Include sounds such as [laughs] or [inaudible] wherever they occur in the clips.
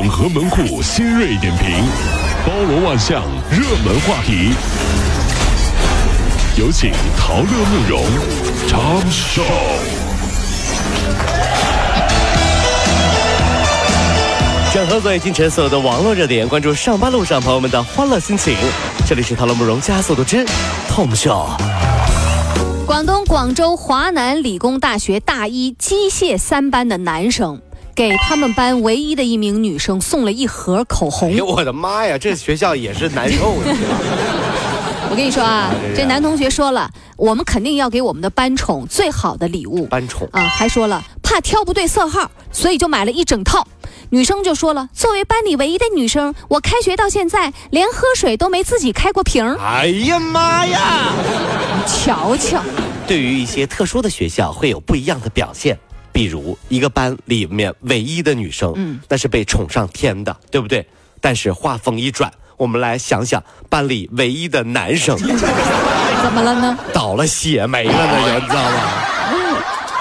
整合门户新锐点评，包罗万象，热门话题。有请陶乐慕容长寿。整合最今晨所有的网络热点，关注上班路上朋友们的欢乐心情。这里是陶乐慕容加速度之 Tom Show。广东广州华南理工大学大一机械三班的男生，给他们班唯一的一名女生送了一盒口红哎。呦我的妈呀，这学校也是难受的。[laughs] 我跟你说啊这，男同学说了，我们肯定要给我们的班宠最好的礼物。班宠啊，还说了怕挑不对色号，所以就买了一整套。女生就说了，作为班里唯一的女生，我开学到现在连喝水都没自己开过瓶。哎呀妈呀！瞧瞧，对于一些特殊的学校会有不一样的表现，比如一个班里面唯一的女生，嗯那是被宠上天的，对不对？但是话锋一转，我们来想想班里唯一的男生 [laughs] 怎么了呢？倒了血霉了呢，你知道吗？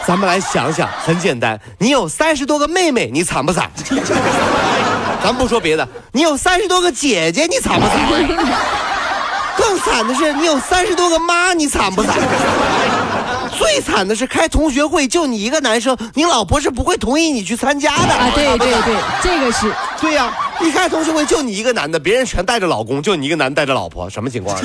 咱们来想想，很简单，你有三十多个妹妹，你惨不惨？咱不说别的，你有三十多个姐姐，你惨不惨？[laughs] 更惨的是，你有三十多个妈，你惨不惨？最惨的是开同学会就你一个男生，你老婆是不会同意你去参加的啊，对对对，这个是。对呀、一开同学会就你一个男的，别人全带着老公，就你一个男带着老婆，什么情况？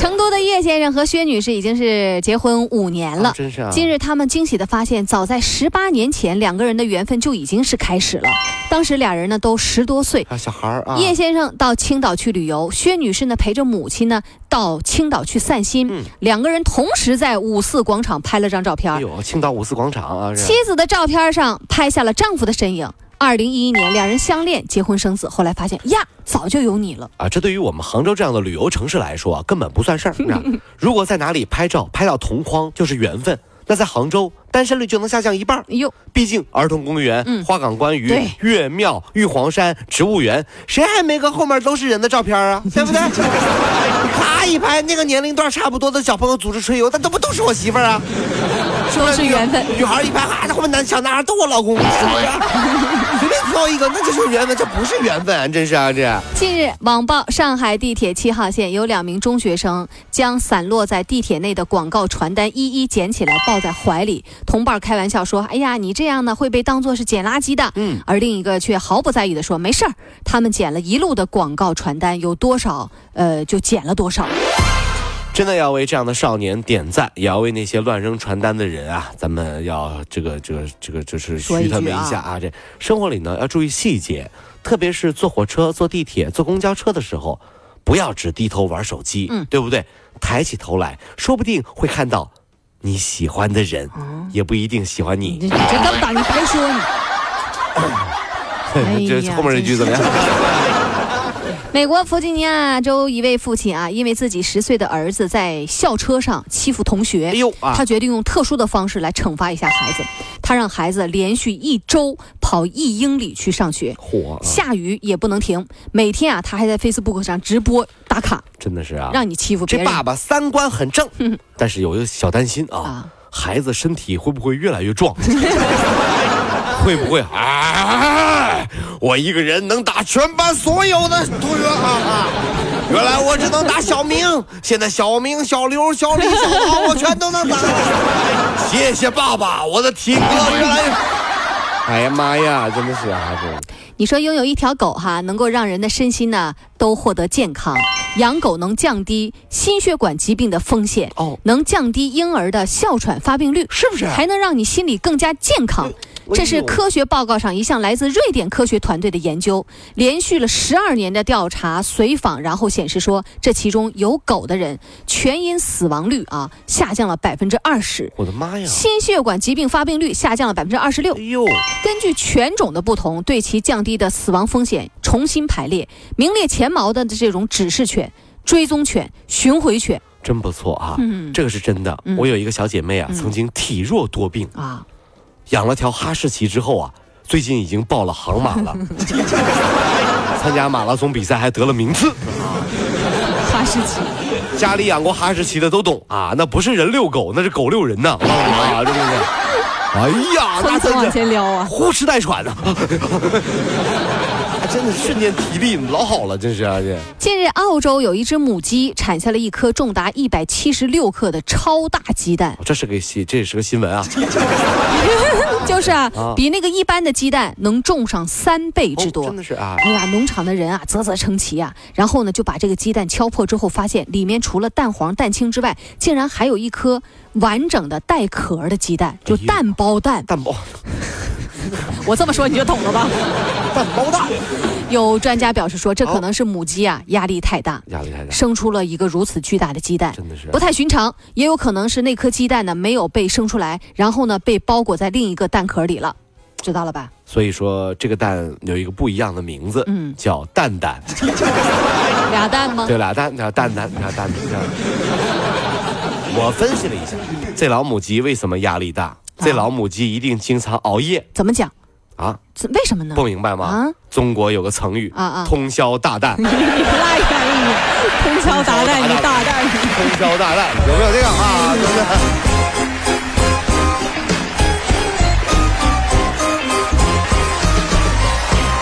成都的叶先生和薛女士已经是结婚五年了。啊真是啊近日，他们惊喜地发现，早在十八年前，两个人的缘分就已经是开始了。当时俩人呢都十多岁。啊，小孩儿啊，叶先生到青岛去旅游，薛女士呢陪着母亲呢到青岛去散心。嗯两个人同时在五四广场拍了张照片哎。呦，青岛五四广场啊，妻子的照片上拍下了丈夫的身影。二零一一年，两人相恋、结婚生子，后来发现呀，早就有你了。啊，这对于我们杭州这样的旅游城市来说啊，根本不算事儿。啊 [laughs] 如果在哪里拍照拍到同框，就是缘分。那在杭州，单身率就能下降一半儿。哎呦，毕竟儿童公园、嗯花港观鱼对、岳庙、玉皇山、植物园，谁还没个后面都是人的照片啊？对不对？[laughs] 咔一拍，那个年龄段差不多的小朋友组织春游，那都不都是我媳妇儿啊？说是缘分。女孩一拍，哈，那后面男小男孩都我老公，是不是？挑一个，那就是缘分，这不是缘分，真是啊，这。近日，网曝上海地铁七号线有两名中学生将散落在地铁内的广告传单一一捡起来抱在怀里，同伴开玩笑说：“哎呀，你这样呢会被当作是捡垃圾的。”嗯，而另一个却毫不在意的说：“没事儿，他们捡了一路的广告传单，有多少，呃，就捡了多少。真的要为这样的少年点赞，也要为那些乱扔传单的人啊，咱们要这个这个这个就是嘘他们一下啊。这 [laughs] 生活里呢要注意细节，特别是坐火车、坐地铁、坐公交车的时候，不要只低头玩手机，嗯对不对？抬起头来，说不定会看到你喜欢的人，也不一定喜欢你你。这你这根本你白说你。[laughs] 哎这后面这句怎么样？美国弗吉尼亚州一位父亲啊，因为自己十岁的儿子在校车上欺负同学，哎呦啊他决定用特殊的方式来惩罚一下孩子。他让孩子连续一周跑一英里去上学，火、啊，下雨也不能停。每天啊，他还在 Facebook 上直播打卡，真的是啊。让你欺负别人。这爸爸三观很正，[laughs] 但是有一个小担心啊，啊孩子身体会不会越来越壮？[laughs] 会不会啊？我一个人能打全班所有的同学啊！原来我只能打小明，现在小明、小刘、小李、小王我全都能打了。谢谢爸爸，我的体格越来越……哎呀妈呀，真的是啊，这你说拥有一条狗哈，能够让人的身心呢都获得健康。养狗能降低心血管疾病的风险，哦能降低婴儿的哮喘发病率，是不是还能让你心理更加健康。这是科学报告上一项来自瑞典科学团队的研究，连续了十二年的调查随访，然后显示说，这其中有狗的人全因死亡率啊下降了百分之二十，我的妈呀！心血管疾病发病率下降了百分之二十六哎。呦，根据犬种的不同，对其降低的死亡风险重新排列，名列前茅的这种指示犬、追踪犬、巡回犬真不错啊！嗯这个是真的。嗯我有一个小姐妹啊，嗯曾经体弱多病，啊，养了条哈士奇之后啊，最近已经报了航马了，[laughs] 参加马拉松比赛还得了名次。哈士奇。家里养过哈士奇的都懂啊，那不是人遛狗，那是狗遛人呐！啊，对不对。哎呀，那蹭蹭往前撩啊！呼哧带喘的，[laughs] 真的瞬间体力老好了，真是啊这。近日，澳洲有一只母鸡产下了一颗重达一百七十六克的超大鸡蛋，这是个新，这也是个新闻啊！[laughs] 就是啊，啊比那个一般的鸡蛋能重上三倍之多。哦真的是啊，哎呀，农场的人啊，啧啧称奇啊。然后呢，就把这个鸡蛋敲破之后，发现里面除了蛋黄、蛋清之外，竟然还有一颗完整的带壳的鸡蛋，就蛋包蛋。蛋包 [laughs] 我这么说你就懂了吧？蛋包蛋，有专家表示说，这可能是母鸡啊压力太大，压力太大，生出了一个如此巨大的鸡蛋。真的是不太寻常，也有可能是那颗鸡蛋呢没有被生出来，然后呢被包裹在另一个蛋壳里了，知道了吧？所以说这个蛋有一个不一样的名字，嗯叫蛋蛋。[laughs] 俩蛋吗？对，俩蛋，俩蛋蛋，俩蛋蛋。[laughs] 我分析了一下，这老母鸡为什么压力大？这老母鸡一定经常熬夜怎么讲？啊？这为什么呢？不明白吗？啊中国有个成语啊啊通宵大蛋。你拉远一点，通宵达旦，你大蛋。通宵大蛋有没有这个啊？